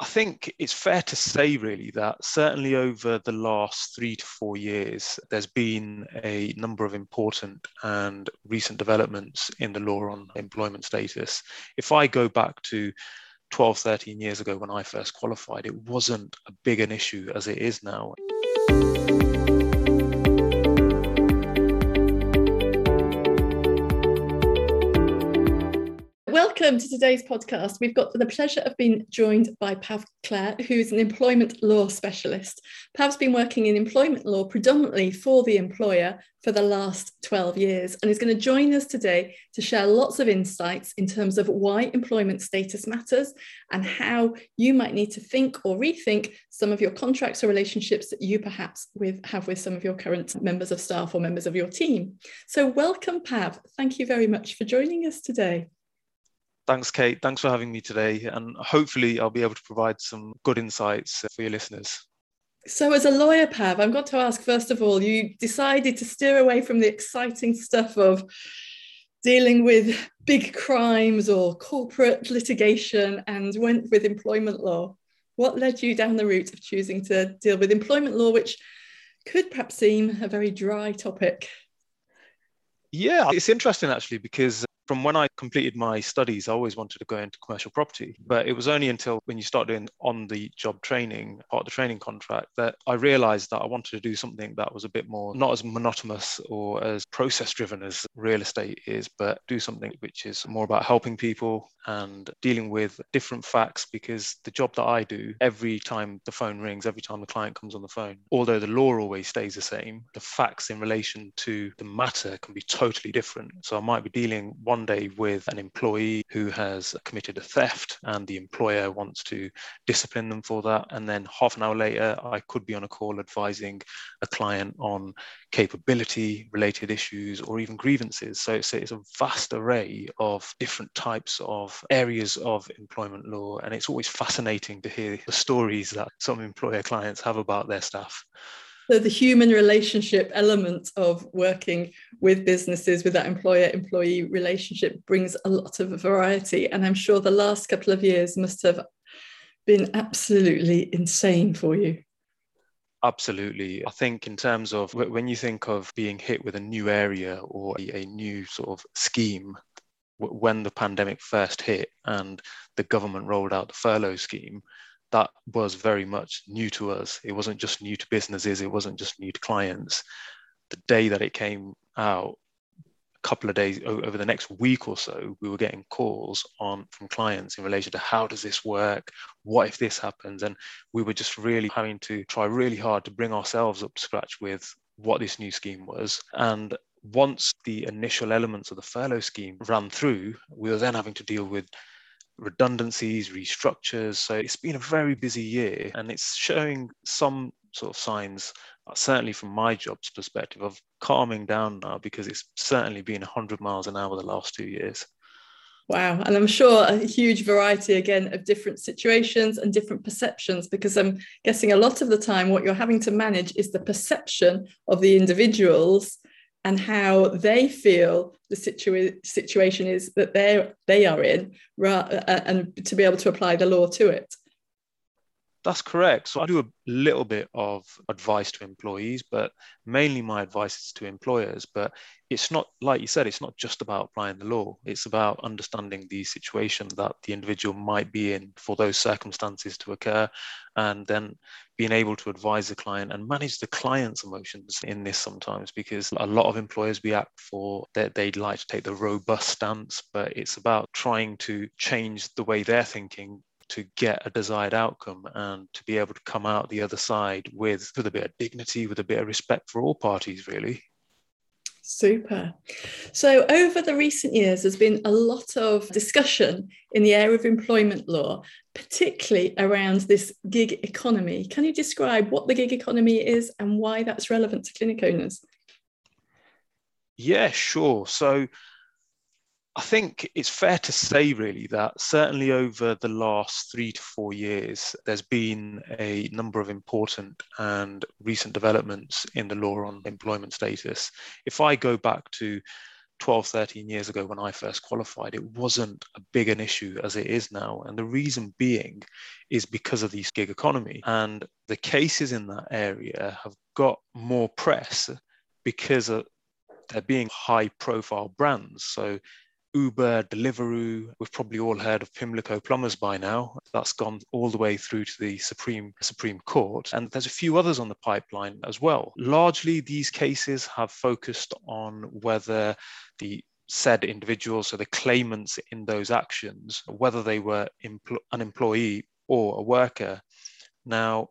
I think it's fair to say, really, that certainly over the last three to four years, there's been a number of important and recent developments in the law on employment status. If I go back to 12, 13 years ago when I first qualified, it wasn't a big an issue as it is now. Welcome to today's podcast. We've got the pleasure of being joined by Pav Clare, who's an employment law specialist. Pav's been working in employment law predominantly for the employer for the last 12 years and is going to join us today to share lots of insights in terms of why employment status matters and how you might need to think or rethink some of your contracts or relationships that you perhaps with, have with some of your current members of staff or members of your team. So, welcome, Pav. Thank you very much for joining us today. Thanks, Kate. Thanks for having me today. And hopefully, I'll be able to provide some good insights for your listeners. So, as a lawyer, Pav, I've got to ask first of all, you decided to steer away from the exciting stuff of dealing with big crimes or corporate litigation and went with employment law. What led you down the route of choosing to deal with employment law, which could perhaps seem a very dry topic? Yeah, it's interesting actually because from when I completed my studies, I always wanted to go into commercial property. But it was only until when you start doing on the job training, part of the training contract, that I realized that I wanted to do something that was a bit more not as monotonous or as process driven as real estate is, but do something which is more about helping people and dealing with different facts because the job that I do, every time the phone rings, every time the client comes on the phone, although the law always stays the same, the facts in relation to the matter can be totally different. So I might be dealing one one day with an employee who has committed a theft and the employer wants to discipline them for that. And then half an hour later, I could be on a call advising a client on capability related issues or even grievances. So it's, it's a vast array of different types of areas of employment law. And it's always fascinating to hear the stories that some employer clients have about their staff. So the human relationship element of working with businesses with that employer employee relationship brings a lot of variety. And I'm sure the last couple of years must have been absolutely insane for you. Absolutely. I think, in terms of when you think of being hit with a new area or a, new sort of scheme, when the pandemic first hit and the government rolled out the furlough scheme, that was very much new to us. It wasn't just new to businesses, it wasn't just new to clients. The day that it came out, a couple of days over the next week or so, we were getting calls on from clients in relation to how does this work? What if this happens? And we were just really having to try really hard to bring ourselves up to scratch with what this new scheme was. And once the initial elements of the furlough scheme ran through, we were then having to deal with redundancies, restructures. So it's been a very busy year and it's showing some sort of signs, uh, certainly from my job's perspective, of calming down now because it's certainly been 100 miles an hour the last two years. Wow. And I'm sure a huge variety again of different situations and different perceptions, because I'm guessing a lot of the time what you're having to manage is the perception of the individuals and how they feel the situa- situation is that they they are in, uh, and to be able to apply the law to it. That's correct. So I do a little bit of advice to employees, but mainly my advice is to employers. But it's not, like you said, it's not just about applying the law. It's about understanding the situation that the individual might be in for those circumstances to occur, and then being able to advise the client and manage the client's emotions in this sometimes, because a lot of employers we act for that they'd like to take the robust stance, but it's about trying to change the way they're thinking to get a desired outcome and to be able to come out the other side with, with a bit of dignity, with a bit of respect for all parties, really. Super. So, over the recent years, there's been a lot of discussion in the area of employment law, particularly around this gig economy. Can you describe what the gig economy is and why that's relevant to clinic owners? Yeah, sure. So, I think it's fair to say, really, that certainly over the last three to four years, there's been a number of important and recent developments in the law on employment status. If I go back to 12, 13 years ago when I first qualified, it wasn't a big an issue as it is now. And the reason being is because of the gig economy. And the cases in that area have got more press because of, they're being high profile brands. So Uber, Deliveroo, we've probably all heard of Pimlico Plumbers by now. That's gone all the way through to the Supreme Supreme Court. And there's a few others on the pipeline as well. Largely, these cases have focused on whether the said individuals, so the claimants in those actions, whether they were an employee or a worker. Now,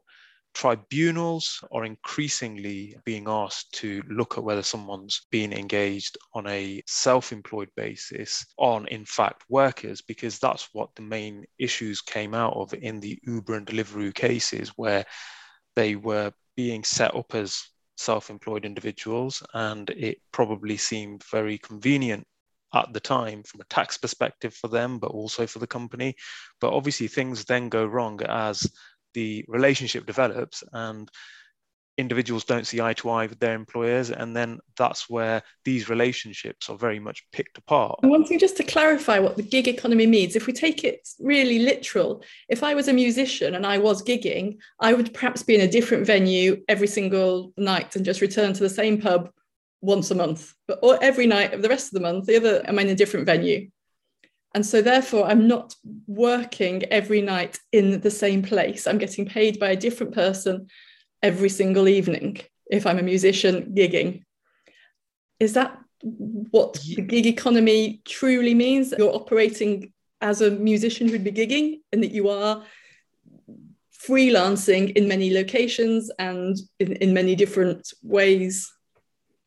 tribunals are increasingly being asked to look at whether someone's been engaged on a self employed basis on, in fact, workers, because that's what the main issues came out of in the Uber and Deliveroo cases, where they were being set up as self employed individuals, and it probably seemed very convenient at the time from a tax perspective for them, but also for the company. But obviously, things then go wrong as the relationship develops and individuals don't see eye to eye with their employers and then that's where these relationships are very much picked apart. And one thing just to clarify what the gig economy means if we take it really literal if i was a musician and i was gigging i would perhaps be in a different venue every single night and just return to the same pub once a month but or every night of the rest of the month the other i'm in a different venue and so, therefore, I'm not working every night in the same place. I'm getting paid by a different person every single evening if I'm a musician gigging. Is that what the gig economy truly means? You're operating as a musician who'd be gigging, and that you are freelancing in many locations and in, in many different ways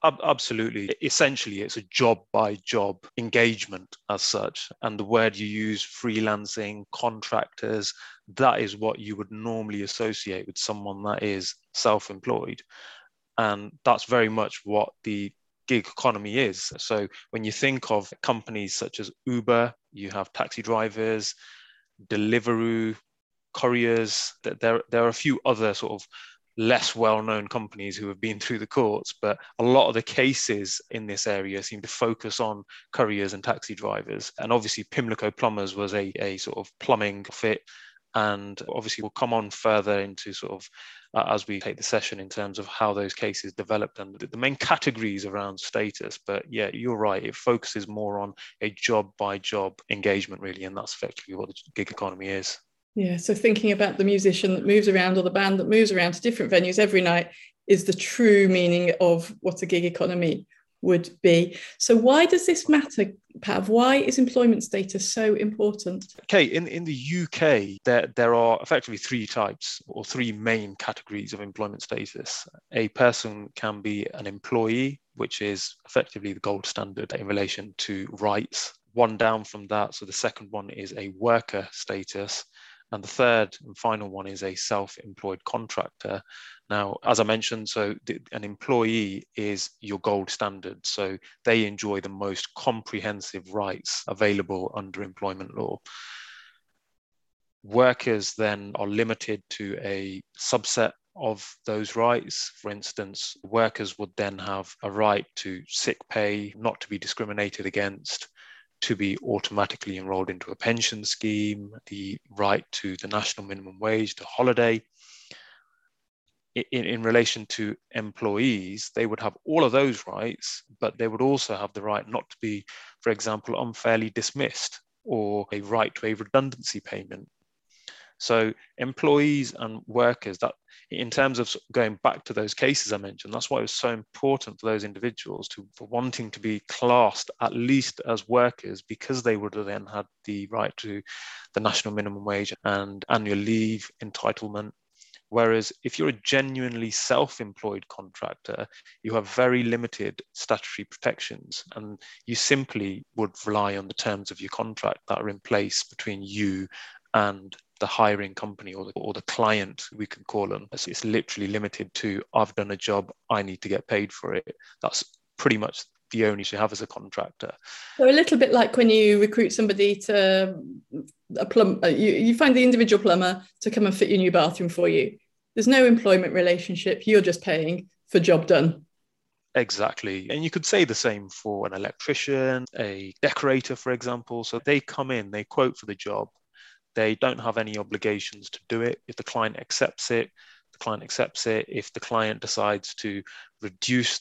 absolutely. Essentially, it's a job by job engagement as such. And the word you use, freelancing, contractors, that is what you would normally associate with someone that is self employed. And that's very much what the gig economy is. So when you think of companies such as Uber, you have taxi drivers, Deliveroo, couriers, there, there are a few other sort of less well-known companies who have been through the courts but a lot of the cases in this area seem to focus on couriers and taxi drivers. And obviously pimlico plumbers was a, a sort of plumbing fit and obviously we'll come on further into sort of uh, as we take the session in terms of how those cases developed and the main categories around status. But yeah you're right. It focuses more on a job by job engagement really and that's effectively what the gig economy is yeah, so thinking about the musician that moves around or the band that moves around to different venues every night is the true meaning of what a gig economy would be. So why does this matter, Pav? Why is employment status so important? Okay, in, in the UK, there, there are effectively three types or three main categories of employment status. A person can be an employee, which is effectively the gold standard in relation to rights. One down from that, so the second one is a worker status, and the third and final one is a self employed contractor. Now, as I mentioned, so the, an employee is your gold standard. So they enjoy the most comprehensive rights available under employment law. Workers then are limited to a subset of those rights. For instance, workers would then have a right to sick pay, not to be discriminated against, to be automatically enrolled into a pension scheme, the right to the national minimum wage, the holiday. In, in relation to employees, they would have all of those rights, but they would also have the right not to be, for example, unfairly dismissed or a right to a redundancy payment. So employees and workers, that in terms of going back to those cases I mentioned, that's why it was so important for those individuals to for wanting to be classed at least as workers because they would have then had the right to the national minimum wage and annual leave entitlement. Whereas if you're a genuinely self employed contractor, you have very limited statutory protections and you simply would rely on the terms of your contract that are in place between you and the hiring company or the, or the client, we can call them. It's, it's literally limited to I've done a job, I need to get paid for it. That's pretty much the only you have as a contractor. So a little bit like when you recruit somebody to a plum, uh, you, you find the individual plumber to come and fit your new bathroom for you. There's no employment relationship. You're just paying for job done. Exactly. And you could say the same for an electrician, a decorator, for example. So they come in, they quote for the job, they don't have any obligations to do it. If the client accepts it, the client accepts it. If the client decides to reduce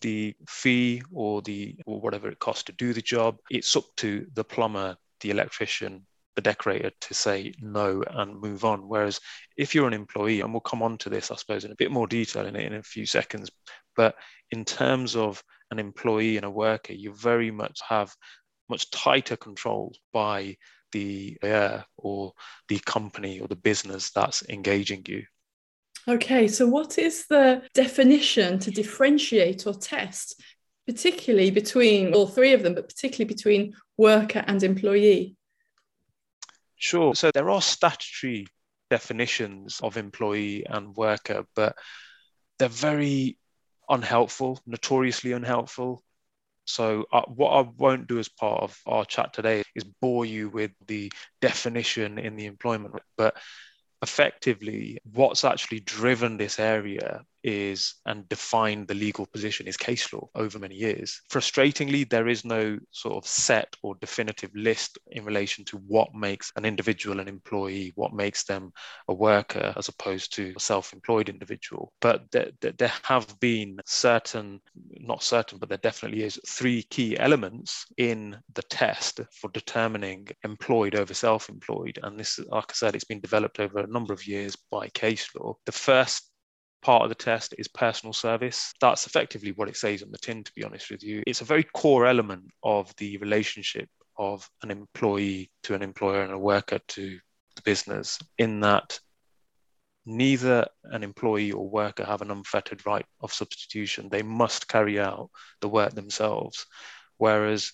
the fee or the or whatever it costs to do the job, it's up to the plumber, the electrician, the decorator to say no and move on. Whereas if you're an employee, and we'll come on to this, I suppose, in a bit more detail in, in a few seconds, but in terms of an employee and a worker, you very much have much tighter controls by the uh, or the company or the business that's engaging you. Okay, so what is the definition to differentiate or test, particularly between all three of them, but particularly between worker and employee? Sure. So there are statutory definitions of employee and worker, but they're very unhelpful, notoriously unhelpful. So, uh, what I won't do as part of our chat today is bore you with the definition in the employment, but effectively, what's actually driven this area is and defined the legal position is case law over many years. Frustratingly, there is no sort of set or definitive list in relation to what makes an individual an employee, what makes them a worker as opposed to a self employed individual. But there, there have been certain, not certain, but there definitely is three key elements in the test for determining employed over self employed. And this, like I said, it's been developed over a number of years by case law. The first part of the test is personal service. That's effectively what it says on the tin, to be honest with you. It's a very core element of the relationship of an employee to an employer and a worker to the business, in that neither an employee or worker have an unfettered right of substitution. They must carry out the work themselves. Whereas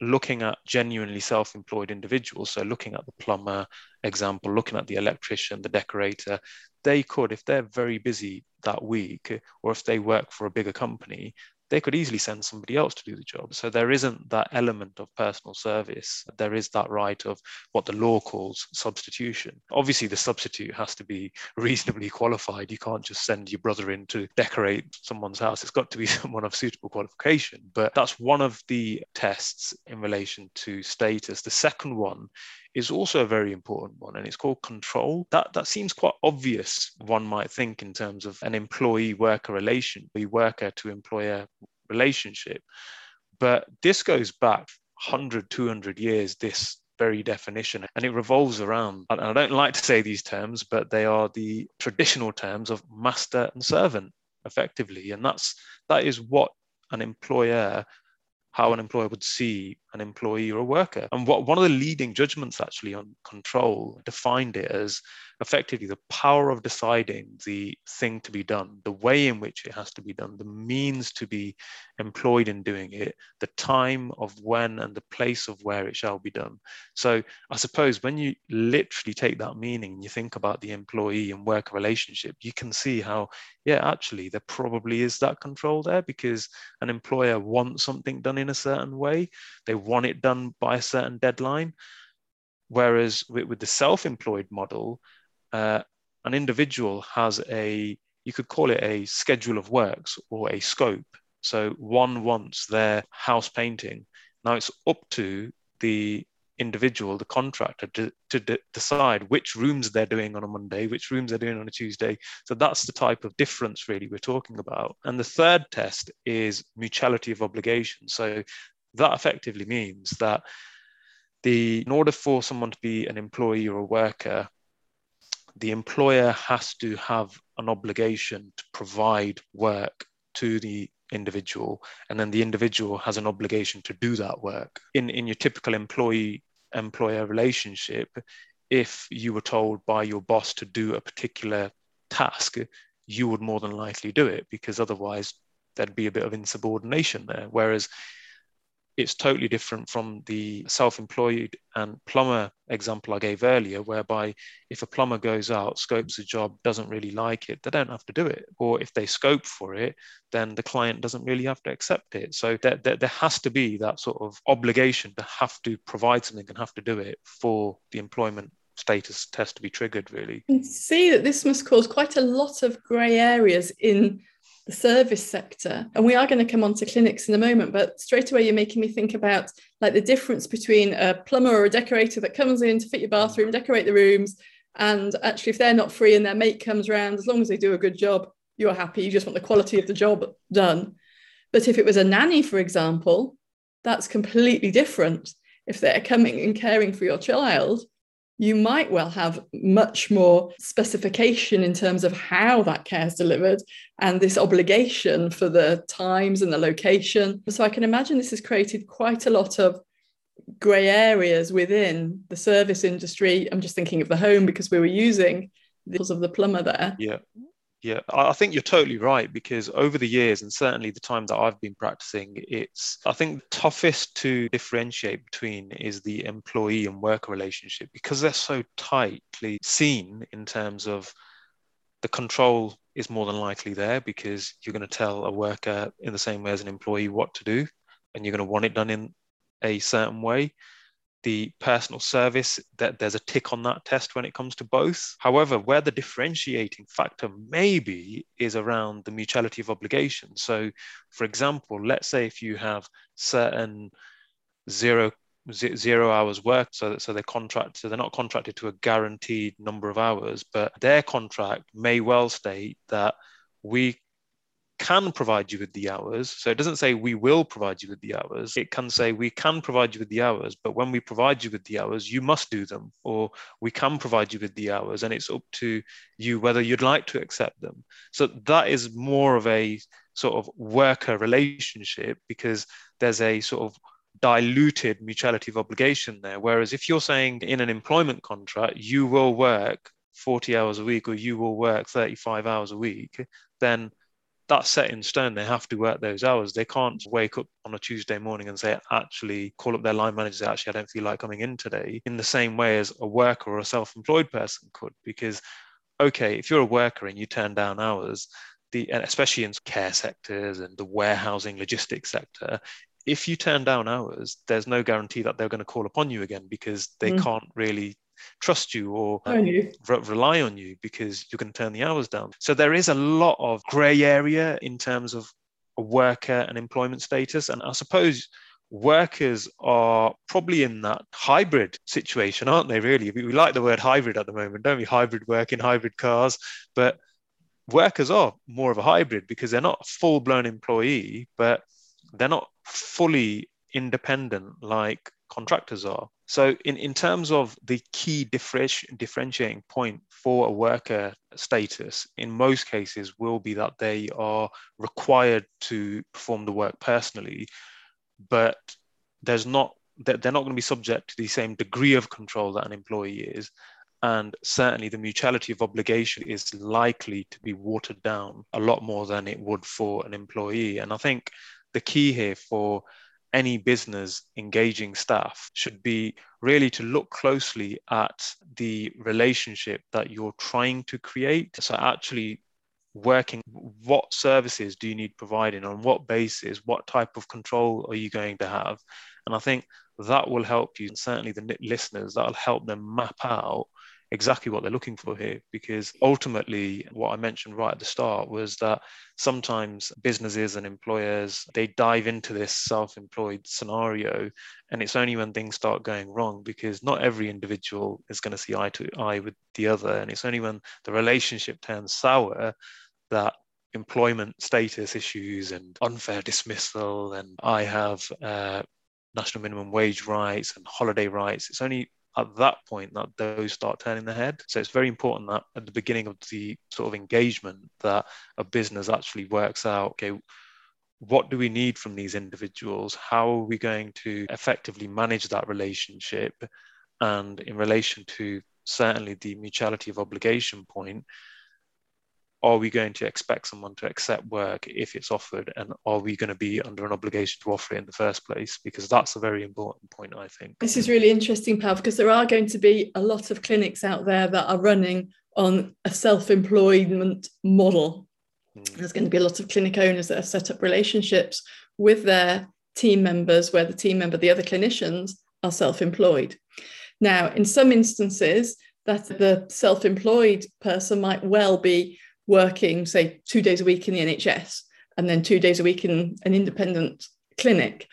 looking at genuinely self employed individuals, so looking at the plumber example, looking at the electrician, the decorator, they could, if they're very busy that week, or if they work for a bigger company, they could easily send somebody else to do the job. So there isn't that element of personal service. There is that right of what the law calls substitution. Obviously, the substitute has to be reasonably qualified. You can't just send your brother in to decorate someone's house. It's got to be someone of suitable qualification. But that's one of the tests in relation to status. The second one is also a very important one, and it's called control. That that seems quite obvious, one might think, in terms of an employee-worker relation, the worker to employer relationship. But this goes back 100, 200 years, this very definition, and it revolves around, and I don't like to say these terms, but they are the traditional terms of master and servant, effectively. And that's that is what an employer how an employer would see an employee or a worker. And what one of the leading judgments actually on control defined it as effectively the power of deciding the thing to be done, the way in which it has to be done, the means to be employed in doing it, the time of when and the place of where it shall be done. So I suppose when you literally take that meaning and you think about the employee and worker relationship, you can see how, yeah, actually, there probably is that control there because an employer wants something done in a certain way, they want it done by a certain deadline. Whereas with, with the self employed model, uh, an individual has a, you could call it a schedule of works or a scope. So one wants their house painting. Now it's up to the individual, the contractor, to, to de- decide which rooms they're doing on a Monday, which rooms they're doing on a Tuesday. So that's the type of difference really we're talking about. And the third test is mutuality of obligation. So that effectively means that the in order for someone to be an employee or a worker, the employer has to have an obligation to provide work to the individual and then the individual has an obligation to do that work. In in your typical employee employer relationship if you were told by your boss to do a particular task you would more than likely do it because otherwise there'd be a bit of insubordination there. Whereas it's totally different from the self-employed and plumber example I gave earlier, whereby if a plumber goes out, scopes a job, doesn't really like it, they don't have to do it. Or if they scope for it, then the client doesn't really have to accept it. So there, there, there has to be that sort of obligation to have to provide something and have to do it for the employment status test to be triggered, really. see that this must cause quite a lot of grey areas in the service sector. And we are going to come on to clinics in a moment, but straight away you're making me think about like the difference between a plumber or a decorator that comes in to fit your bathroom, decorate the rooms, and actually if they're not free and their mate comes around, as long as they do a good job, you're happy. You just want the quality of the job done. But if it was a nanny, for example, that's completely different. If they're coming and caring for your child, you might well have much more specification in terms of how that care is delivered and this obligation for the times and the location. So I can imagine this has created quite a lot of grey areas within the service industry. I'm just thinking of the home because we were using because of the plumber there. Yeah. Yeah, I think you're totally right because over the years, and certainly the time that I've been practicing, it's I think the toughest to differentiate between is the employee and worker relationship because they're so tightly seen in terms of the control is more than likely there because you're going to tell a worker in the same way as an employee what to do and you're going to want it done in a certain way the personal service that there's a tick on that test when it comes to both. However where the differentiating factor maybe is around the mutuality of obligation so for example let's say if you have certain zero zero hours work so so they're contract so they're not contracted to a guaranteed number of hours but their contract may well state that we can provide you with the hours. So it doesn't say we will provide you with the hours. It can say we can provide you with the hours, but when we provide you with the hours, you must do them, or we can provide you with the hours, and it's up to you whether you'd like to accept them. So that is more of a sort of worker relationship because there's a sort of diluted mutuality of obligation there. Whereas if you're saying in an employment contract, you will work 40 hours a week or you will work 35 hours a week, then that's set in stone. They have to work those hours. They can't wake up on a Tuesday morning and say, actually, call up their line manager, say, actually, I don't feel like coming in today, in the same way as a worker or a self employed person could. Because, okay, if you're a worker and you turn down hours, the, especially in care sectors and the warehousing logistics sector, if you turn down hours, there's no guarantee that they're going to call upon you again because they mm. can't really trust you or re- rely on you because you're going to turn the hours down. So there is a lot of grey area in terms of a worker and employment status. And I suppose workers are probably in that hybrid situation, aren't they? Really, we, like the word hybrid at the moment, don't we? Hybrid working, hybrid cars, but workers are more of a hybrid because they're not a full blown employee, but they're not fully independent like contractors are. So, in, in terms of the key differentiating point for a worker status, in most cases, will be that they are required to perform the work personally, but there's not they're not going to be subject to the same degree of control that an employee is. And certainly, the mutuality of obligation is likely to be watered down a lot more than it would for an employee. And I think the key here for any business engaging staff should be really to look closely at the relationship that you're trying to create. So, actually, working what services do you need providing? On what basis? What type of control are you going to have? And i think that will help you and certainly the listeners that'll help them map out exactly what they're looking for here because ultimately what i mentioned right at the start was that sometimes businesses and employers they dive into this self-employed scenario and it's only when things start going wrong because not every individual is going to see eye to eye with the other and it's only when the relationship turns sour that employment status issues and unfair dismissal and i have uh, national minimum wage rights and holiday rights it's only at that point that those start turning their head. So it's very important that at the beginning of the sort of engagement that a business actually works out, okay, what do we need from these individuals? How are we going to effectively manage that relationship? And in relation to certainly the mutuality of obligation point, are we going to expect someone to accept work if it's offered and are we going to be under an obligation to offer it in the first place? Because that's a very important point i think. This is really interesting pav because there are going to be a lot of clinics out there that are running on a self-employment model. Mm. there's going to be a lot of clinic owners that have set up relationships with their team members where the team member the other clinicians are self-employed. Now in some instances that the self-employed person might well be working, say, two days a week in the NHS and then two days a week in an independent clinic.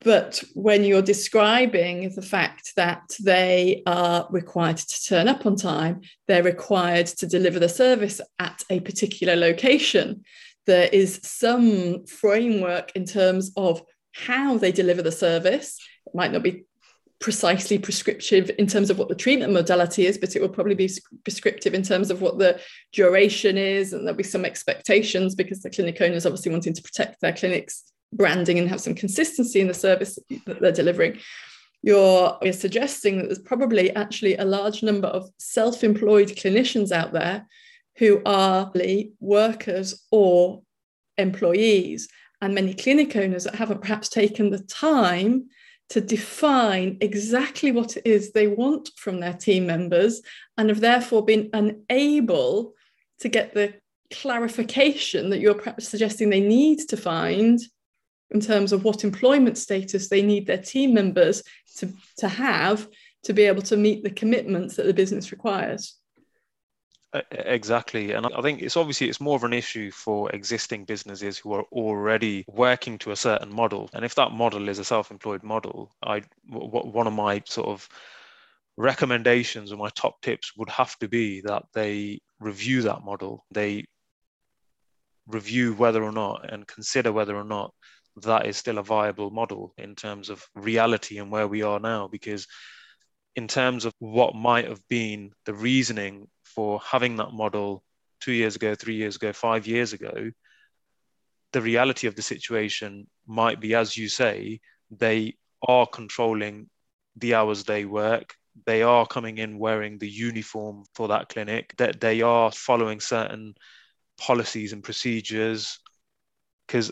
But when you're describing the fact that they are required to turn up on time, they're required to deliver the service at a particular location, there is some framework in terms of how they deliver the service. It might not be precisely prescriptive in terms of what the treatment modality is, but it will probably be prescriptive in terms of what the duration is. And there'll be some expectations because the clinic owners obviously wanting to protect their clinics branding and have some consistency in the service that they're delivering. You're, you're suggesting that there's probably actually a large number of self-employed clinicians out there who are workers or employees and many clinic owners that haven't perhaps taken the time to define exactly what it is they want from their team members and have therefore been unable to get the clarification that you're perhaps suggesting they need to find in terms of what employment status they need their team members to, to have to be able to meet the commitments that the business requires. Exactly, and I think it's obviously it's more of an issue for existing businesses who are already working to a certain model, and if that model is a self-employed model, I one of my sort of recommendations or my top tips would have to be that they review that model, they review whether or not and consider whether or not that is still a viable model in terms of reality and where we are now. Because in terms of what might have been the reasoning for having that model two years ago, three years ago, five years ago, the reality of the situation might be, as you say, they are controlling the hours they work. They are coming in wearing the uniform for that clinic, that they are following certain policies and procedures. Because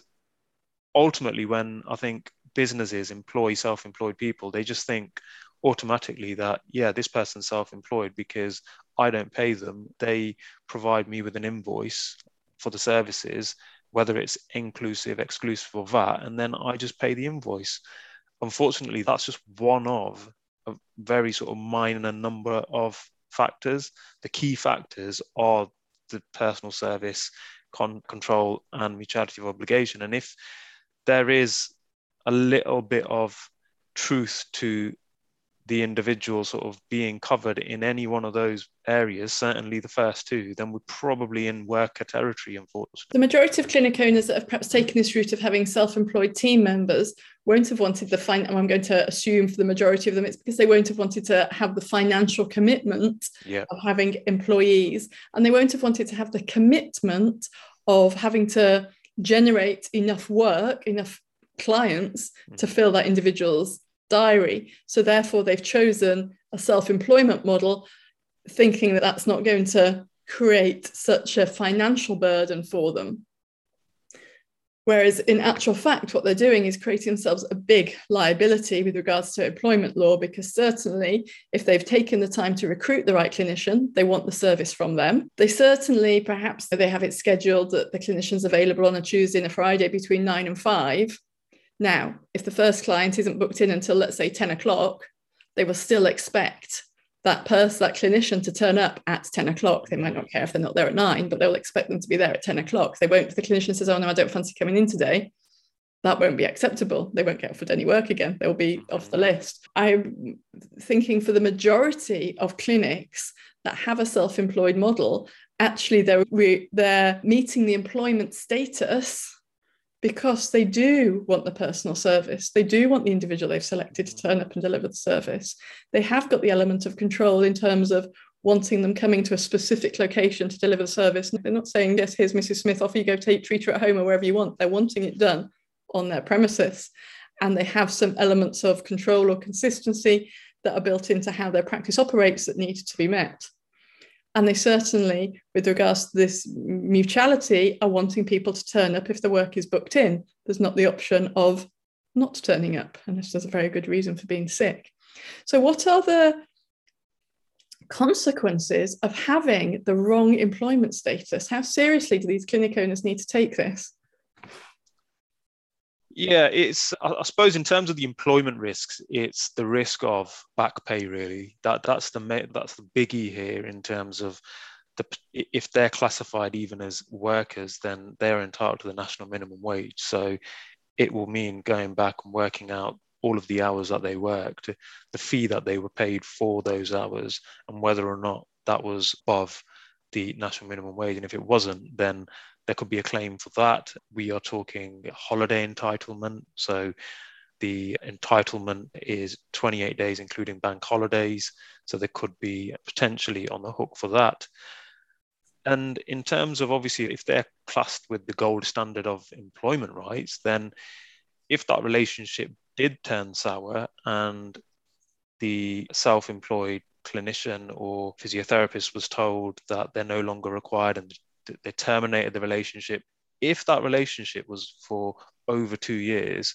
ultimately, when I think businesses employ self employed people, they just think, automatically that yeah this person's self-employed because i don't pay them they provide me with an invoice for the services whether it's inclusive exclusive or vat and then i just pay the invoice. Unfortunately that's just one of a very sort of minor number of factors. The key factors are the personal service con- control and mutuality of obligation. And if there is a little bit of truth to the individual sort of being covered in any one of those areas, certainly the first two, then we're probably in worker territory, unfortunately. The majority of clinic owners that have perhaps taken this route of having self employed team members won't have wanted the fine, and I'm going to assume for the majority of them, it's because they won't have wanted to have the financial commitment yeah. of having employees, and they won't have wanted to have the commitment of having to generate enough work, enough clients mm. to fill that individual's diary. So therefore, they've chosen a self-employment model, thinking that that's not going to create such a financial burden for them. Whereas in actual fact, what they're doing is creating themselves a big liability with regards to employment law, because certainly if they've taken the time to recruit the right clinician, they want the service from them. They certainly, perhaps they have it scheduled that the clinician's available on a Tuesday and a Friday between nine and five. Now, if the first client isn't booked in until, let's say, 10 o'clock, they will still expect that person, that clinician to turn up at 10 o'clock. They might not care if they're not there at nine, but they'll expect them to be there at 10 o'clock. They won't, if the clinician says, Oh, no, I don't fancy coming in today, that won't be acceptable. They won't get offered any work again. They'll be off the list. I'm thinking for the majority of clinics that have a self employed model, actually, they're, they're meeting the employment status because they do want the personal service. They do want the individual they've selected to turn up and deliver the service. They have got the element of control in terms of wanting them coming to a specific location to deliver the service. They're not saying, yes, here's Mrs. Smith, off you go, take, treat her at home or wherever you want. They're wanting it done on their premises. And they have some elements of control or consistency that are built into how their practice operates that need to be met. And they certainly, with regards to this mutuality, are wanting people to turn up if the work is booked in. There's not the option of not turning up unless there's a very good reason for being sick. So, what are the consequences of having the wrong employment status? How seriously do these clinic owners need to take this? Yeah, it's I suppose in terms of the employment risks, it's the risk of back pay really. That that's the that's the biggie here in terms of the, if they're classified even as workers, then they're entitled to the national minimum wage. So it will mean going back and working out all of the hours that they worked, the fee that they were paid for those hours, and whether or not that was above the national minimum wage. And if it wasn't, then there could be a claim for that. We are talking holiday entitlement. So the entitlement is 28 days, including bank holidays. So they could be potentially on the hook for that. And in terms of obviously, if they're classed with the gold standard of employment rights, then if that relationship did turn sour and the self employed clinician or physiotherapist was told that they're no longer required and they terminated the relationship, if that relationship was for over two years,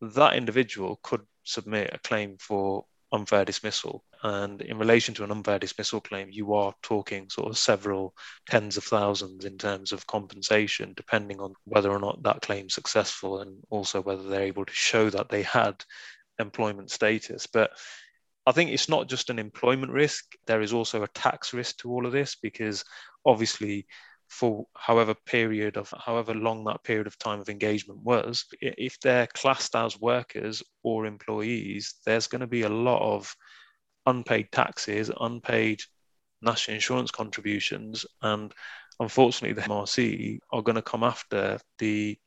that individual could submit a claim for unfair dismissal. And in relation to an unfair dismissal claim, you are talking sort of several tens of thousands in terms of compensation, depending on whether or not that claim's successful and also whether they're able to show that they had employment status. But I think it's not just an employment risk, there is also a tax risk to all of this because obviously for however period of however long that period of time of engagement was if they're classed as workers or employees there's going to be a lot of unpaid taxes unpaid national insurance contributions and unfortunately the HMRC are going to come after the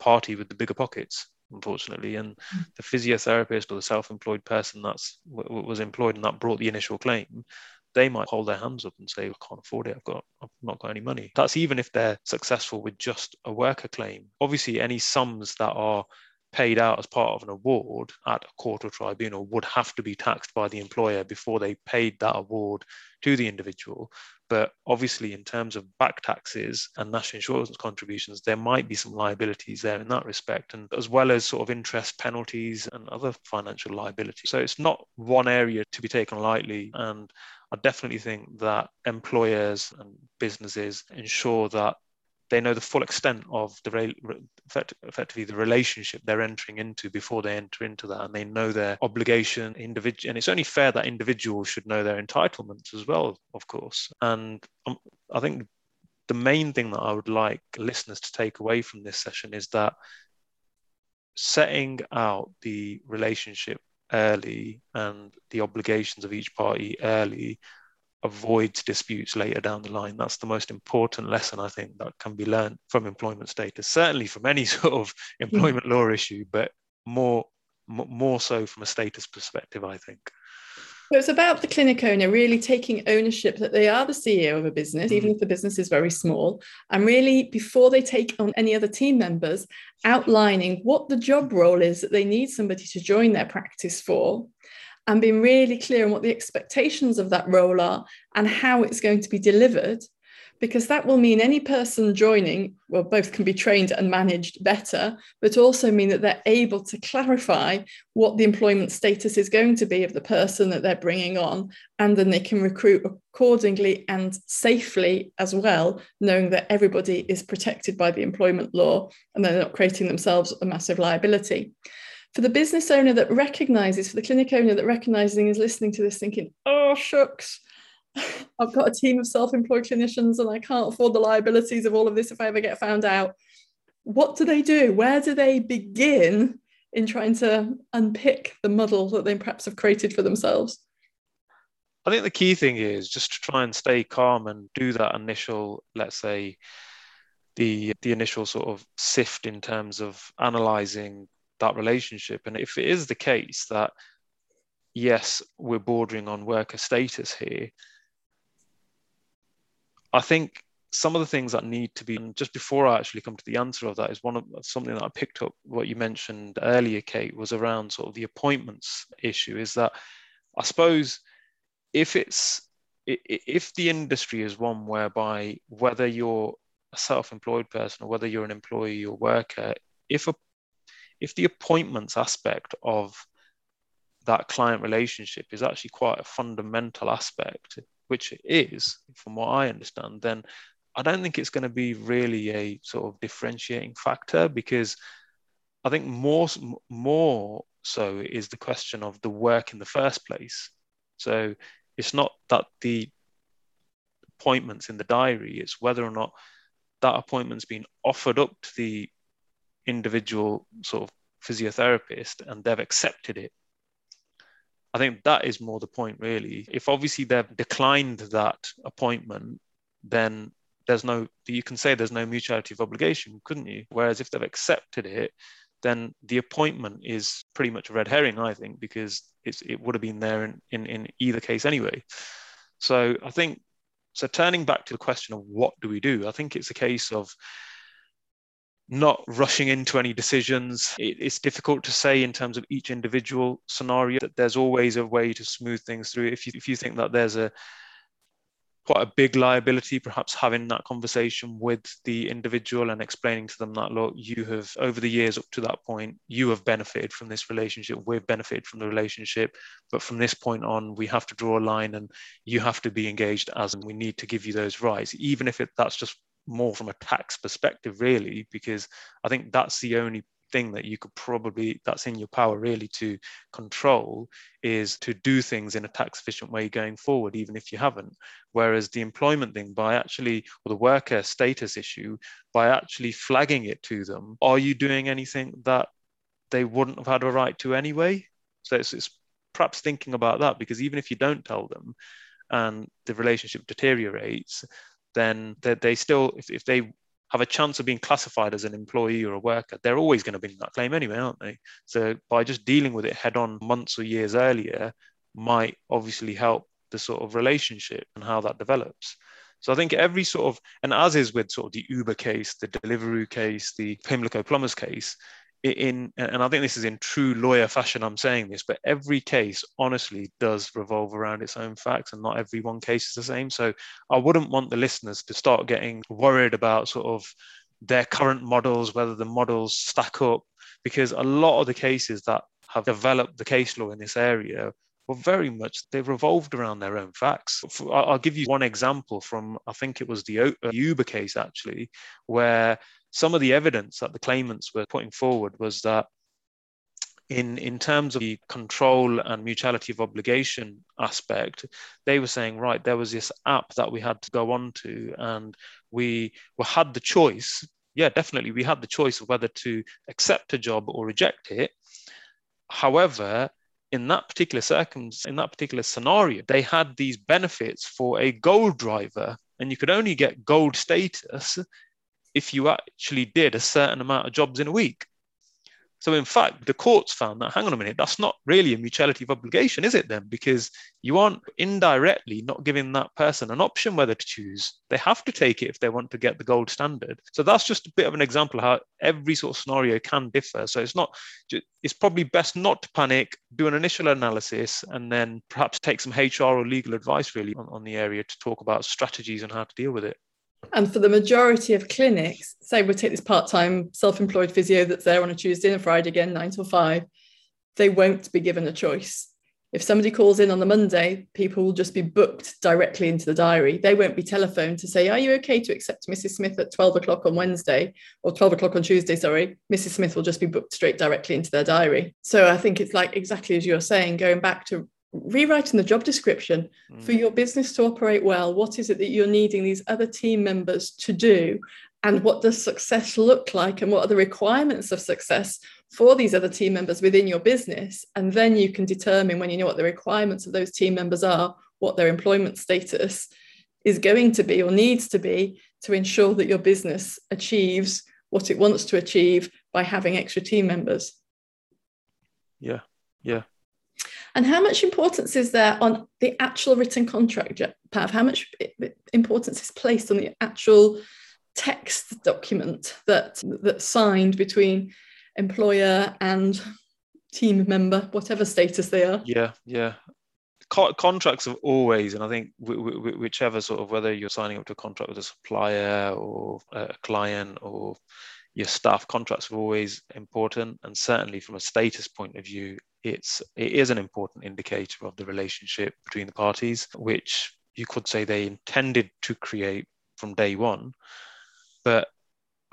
party with the bigger pockets unfortunately and mm. the physiotherapist or the self-employed person that's w- was employed and that brought the initial claim they might hold their hands up and say, I can't afford it. I've got, I've not got any money. That's even if they're successful with just a worker claim. Obviously, any sums that are paid out as part of an award at a court or tribunal would have to be taxed by the employer before they paid that award to the individual. But obviously, in terms of back taxes and national insurance contributions, there might be some liabilities there in that respect, and as well as sort of interest penalties and other financial liabilities. So it's not one area to be taken lightly. And I definitely think that employers and businesses ensure that they know the full extent of the re- effectively the relationship they're entering into before they enter into that, and they know their obligation. Individual, and it's only fair that individuals should know their entitlements as well, of course. And um, I think the main thing that I would like listeners to take away from this session is that setting out the relationship early and the obligations of each party early avoids disputes later down the line. That's the most important lesson I think that can be learned from employment status, certainly from any sort of employment law issue, but more more so from a status perspective, I think. So it's about the clinic owner really taking ownership that they are the CEO of a business, mm. even if the business is very small, and really before they take on any other team members, outlining what the job role is that they need somebody to join their practice for, and being really clear on what the expectations of that role are and how it's going to be delivered because that will mean any person joining, well, both can be trained and managed better, but also mean that they're able to clarify what the employment status is going to be of the person that they're bringing on. And then they can recruit accordingly and safely as well, knowing that everybody is protected by the employment law and they're not creating themselves a massive liability. For the business owner that recognizes, for the clinic owner that recognizing is listening to this thinking, oh, shucks, I've got a team of self employed clinicians and I can't afford the liabilities of all of this if I ever get found out. What do they do? Where do they begin in trying to unpick the muddle that they perhaps have created for themselves? I think the key thing is just to try and stay calm and do that initial, let's say, the the initial sort of sift in terms of analyzing that relationship. And if it is the case that yes, we're bordering on worker status here, I think some of the things that need to be just before I actually come to the answer of that is one of something that I picked up what you mentioned earlier, Kate, was around sort of the appointments issue. Is that I suppose if it's if the industry is one whereby whether you're a self-employed person or whether you're an employee or worker, if a if the appointments aspect of that client relationship is actually quite a fundamental aspect which it is, from what I understand, then I don't think it's going to be really a sort of differentiating factor because I think more more so is the question of the work in the first place. So it's not that the appointments in the diary. It's whether or not that appointment's been offered up to the individual sort of physiotherapist and they've accepted it. I think that is more the point, really. If obviously they've declined that appointment, then there's no, you can say there's no mutuality of obligation, couldn't you? Whereas if they've accepted it, then the appointment is pretty much a red herring, I think, because it would have been there in, in, in either case anyway. So I think, so turning back to the question of what do we do, I think it's a case of not rushing into any decisions. It, it's difficult to say in terms of each individual scenario that there's always a way to smooth things through. If you, if you think that there's a quite a big liability, perhaps having that conversation with the individual and explaining to them that, look, you have, over the years up to that point, you have benefited from this relationship, we've benefited from the relationship. But from this point on, we have to draw a line and you have to be engaged as, and we need to give you those rights, even if it, that's just more from a tax perspective, really, because I think that's the only thing that you could probably that's in your power really to control is to do things in a tax efficient way going forward even if you haven't. Whereas the employment thing by actually or the worker status issue by actually flagging it to them are you doing anything that they wouldn't have had a right to anyway? So it's, it's perhaps thinking about that because even if you don't tell them and the relationship deteriorates then they, they still if, if they have a chance of being classified as an employee or a worker, they're always going to be in that claim anyway, aren't they? So by just dealing with it head on months or years earlier might obviously help the sort of relationship and how that develops. So I think every sort of, and as is with sort of the Uber case, the Deliveroo case, the Pimlico Plumbers case, in and I think this is in true lawyer fashion I'm saying this but every case honestly does revolve around its own facts and not every one case is the same. So I wouldn't want the listeners to start getting worried about sort of their current models whether the models stack up because a lot of the cases that have developed the case law in this area well, very much they've revolved around their own facts. I'll give you one example from, I think it was the uh, Uber case actually, where some of the evidence that the claimants were putting forward was that in, in terms of the control and mutuality of obligation aspect, they were saying, right, there was this app that we had to go on to, and we were, had the choice. Yeah, definitely, we had the choice of whether to accept a job or reject it. However, in that particular circumstance, in that particular scenario, they had these benefits for a gold driver, and you could only get gold status if you actually did a certain amount of jobs in a week. So, in fact, the courts found that, hang on a minute, that's not really a mutuality of obligation, is it then? Because you aren't indirectly not giving that person an option whether to choose. They have to take it if they want to get the gold standard. So, that's just a bit of an example of how every sort of scenario can differ. So, it's not, it's probably best not to panic, do an initial analysis, and then perhaps take some HR or legal advice really on, on the area to talk about strategies and how to deal with it. And for the majority of clinics, say we take this part-time self-employed physio that's there on a Tuesday and a Friday again, nine till five, they won't be given a choice. If somebody calls in on the Monday, people will just be booked directly into the diary. They won't be telephoned to say, Are you okay to accept Mrs. Smith at 12 o'clock on Wednesday or 12 o'clock on Tuesday? Sorry. Mrs. Smith will just be booked straight directly into their diary. So I think it's like exactly as you're saying, going back to rewriting the job description mm. for your business to operate well what is it that you're needing these other team members to do and what does success look like and what are the requirements of success for these other team members within your business and then you can determine when you know what the requirements of those team members are what their employment status is going to be or needs to be to ensure that your business achieves what it wants to achieve by having extra team members yeah yeah and how much importance is there on the actual written contract, Pav? How much importance is placed on the actual text document that that's signed between employer and team member, whatever status they are? Yeah, yeah. Co- contracts have always, and I think w- w- whichever sort of whether you're signing up to a contract with a supplier or a client or your staff contracts are always important and certainly from a status point of view it's it is an important indicator of the relationship between the parties which you could say they intended to create from day one but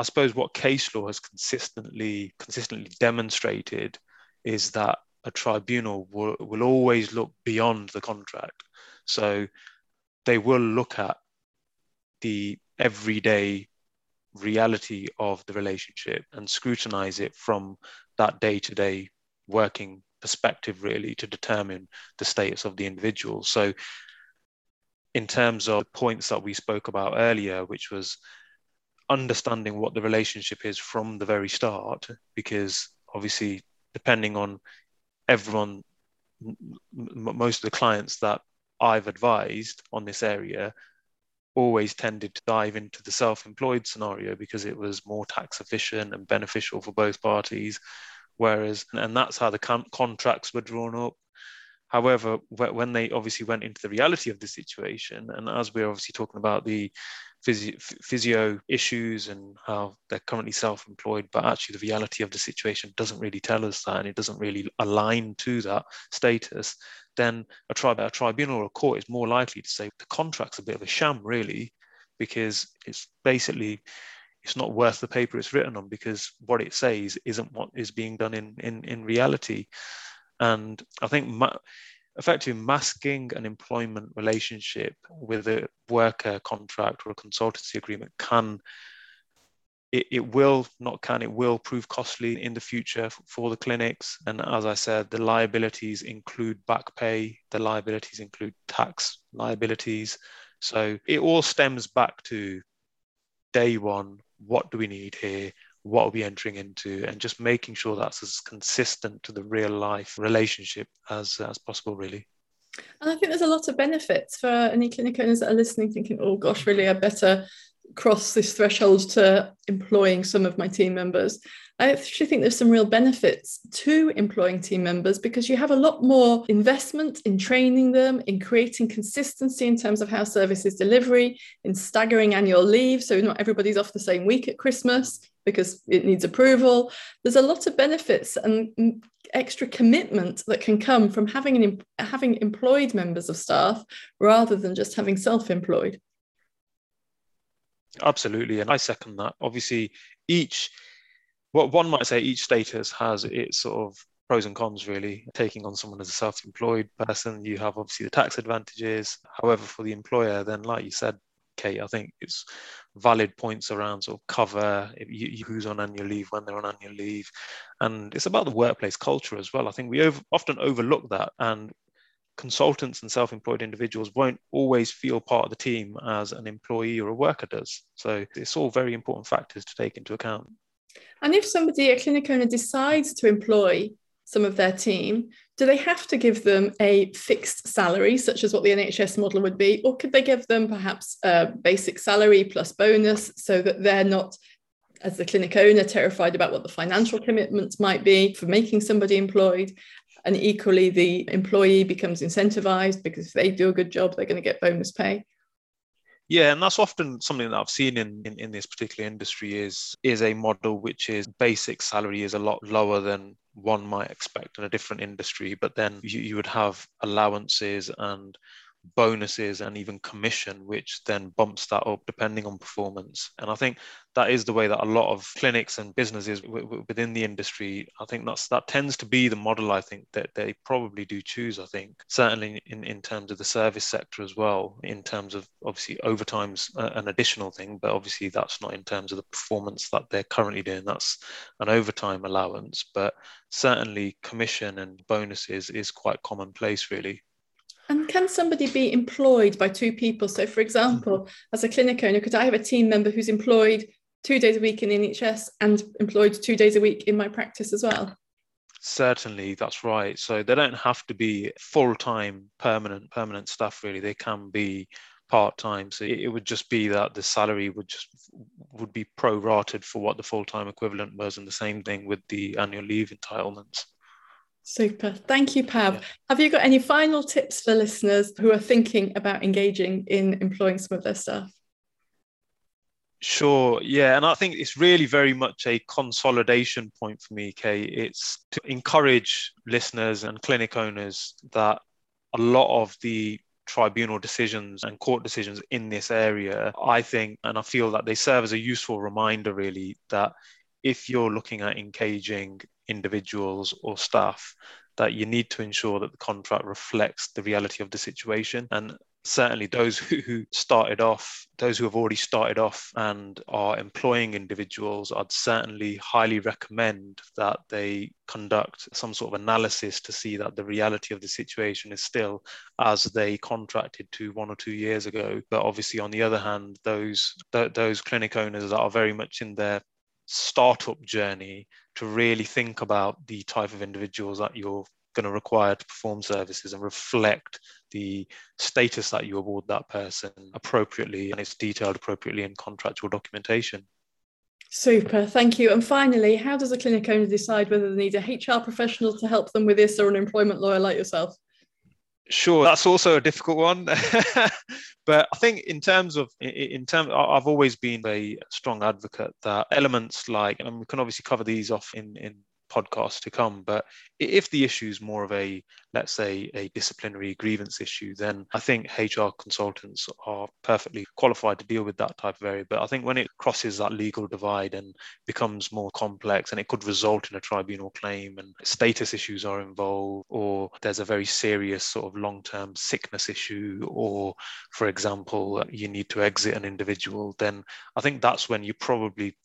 i suppose what case law has consistently consistently demonstrated is that a tribunal will, will always look beyond the contract so they will look at the everyday reality of the relationship and scrutinize it from that day to day working perspective, really, to determine the status of the individual. So, in terms of points that we spoke about earlier, which was understanding what the relationship is from the very start, because obviously, depending on everyone, m- most of the clients that I've advised on this area always tended to dive into the self-employed scenario because it was more tax efficient and beneficial for both parties. Whereas and that's how the con- contracts were drawn up. However when they obviously went into the reality of the situation and as we're obviously talking about the physio, physio issues and how they're currently self-employed but actually the reality of the situation doesn't really tell us that and it doesn't really align to that status then a, tri- a tribunal or a court is more likely to say the contract's a bit of a sham, really, because it's basically it's not worth the paper it's written on because what it says isn't what is being done in in, in reality. And I think ma- effectively masking an employment relationship with a worker contract or a consultancy agreement can it, it will not can it will prove costly in the future for the clinics. And as i said the liabilities include back pay the liabilities include tax liabilities. So it all stems back to day one what do we need here what are we entering into and just making sure that's as consistent to the real life relationship as as possible really and I think there's a lot of benefits for any clinic owners that are listening, thinking, oh gosh, really, I better cross this threshold to employing some of my team members. I actually think there's some real benefits to employing team members because you have a lot more investment in training them, in creating consistency in terms of how services delivery, in staggering annual leave. So not everybody's off the same week at Christmas because it needs approval. There's a lot of benefits and extra commitment that can come from having an, having employed members of staff rather than just having self-employed. Absolutely, and I second that. Obviously, each what one might say each status has its sort of pros and cons really taking on someone as a self-employed person you have obviously the tax advantages however for the employer then like you said kate i think it's valid points around sort of cover you, who's on annual leave when they're on annual leave and it's about the workplace culture as well i think we over, often overlook that and consultants and self-employed individuals won't always feel part of the team as an employee or a worker does. So it's all very important factors to take into account. And if somebody, a clinic owner, decides to employ some of their team, do they have to give them a fixed salary, such as what the NHS model would be, or could they give them perhaps a basic salary plus bonus so that they're not, as the clinic owner, terrified about what the financial commitments might be for making somebody employed? And equally, the employee becomes incentivized because if they do a good job, they're going to get bonus pay. Yeah, and that's often something that I've seen in, in, in, this particular industry is is a model which is basic salary is a lot lower than one might expect in a different industry, but then you, you would have allowances and bonuses and even commission, which then bumps that up depending on performance. And I think that is the way that a lot of clinics and businesses w- w- within the industry, I think that's that tends to be the model. I think that they probably do choose. I think certainly in, in terms of the service sector as well, in terms of obviously overtime's an additional thing, but obviously that's not in terms of the performance that they're currently doing. That's an overtime allowance, but certainly commission and bonuses is quite commonplace really. And can somebody be employed by two people? So, for example, mm-hmm. as a clinic owner, could I have a team member who's employed two days a week in the NHS and employed two days a week in my practice as well? Certainly, that's right. So they don't have to be full-time, permanent, permanent staff. Really, they can be part-time. So it would just be that the salary would just would be pro-rated for what the full-time equivalent was, and the same thing with the annual leave entitlements. Super. Thank you, Pav. Yeah. Have you got any final tips for listeners who are thinking about engaging in employing some of their staff? Sure. Yeah. And I think it's really very much a consolidation point for me, Kay. It's to encourage listeners and clinic owners that a lot of the tribunal decisions and court decisions in this area, I think, and I feel that they serve as a useful reminder, really, that if you're looking at engaging individuals or staff that you need to ensure that the contract reflects the reality of the situation and certainly those who started off, those who have already started off and are employing individuals, I'd certainly highly recommend that they conduct some sort of analysis to see that the reality of the situation is still as they contracted to one or two years ago. But obviously, on the other hand, those th- those clinic owners that are very much in their startup journey to really think about the type of individuals that you're going to require to perform services and reflect the status that you award that person appropriately and it's detailed appropriately in contractual documentation. Super, thank you. And finally, how does a clinic owner decide whether they need a HR professional to help them with this or an employment lawyer like yourself? Sure, that's also a difficult one. but I think in terms of in terms, I've always been a strong advocate that elements like, and we can obviously cover these off in in podcasts to come. But if the issue is more of a, let's say, a disciplinary grievance issue, then I think HR consultants are perfectly qualified to deal with that type of area. But I think when it crosses that legal divide and becomes more complex and it could result in a tribunal claim and status issues are involved, or there's a very serious sort of long term sickness issue, or for example, you need to exit an individual, then I think that's when you probably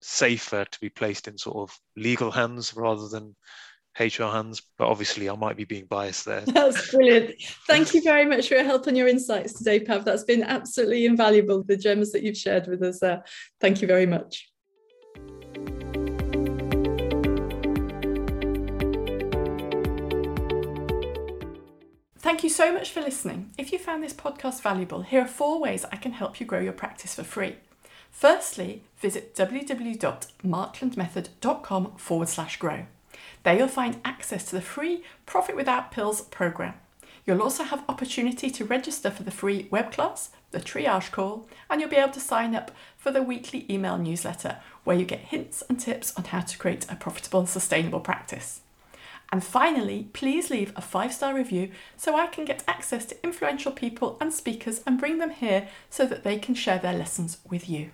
safer to be placed in sort of legal hands rather than HR hands. But obviously, I might be being biased there. That's brilliant. Thank you very much for your help and your insights today, Pav. That's been absolutely invaluable, the gems that you've shared with us there. Thank you very much. Thank you so much for listening. If you found this podcast valuable, here are four ways I can help you grow your practice for free. Firstly, visit www.marklandmethod.com forward slash grow. There you'll find access to the free Profit Without Pills program. You'll also have opportunity to register for the free web class, the triage call, and you'll be able to sign up for the weekly email newsletter where you get hints and tips on how to create a profitable and sustainable practice. And finally, please leave a five star review so I can get access to influential people and speakers and bring them here so that they can share their lessons with you.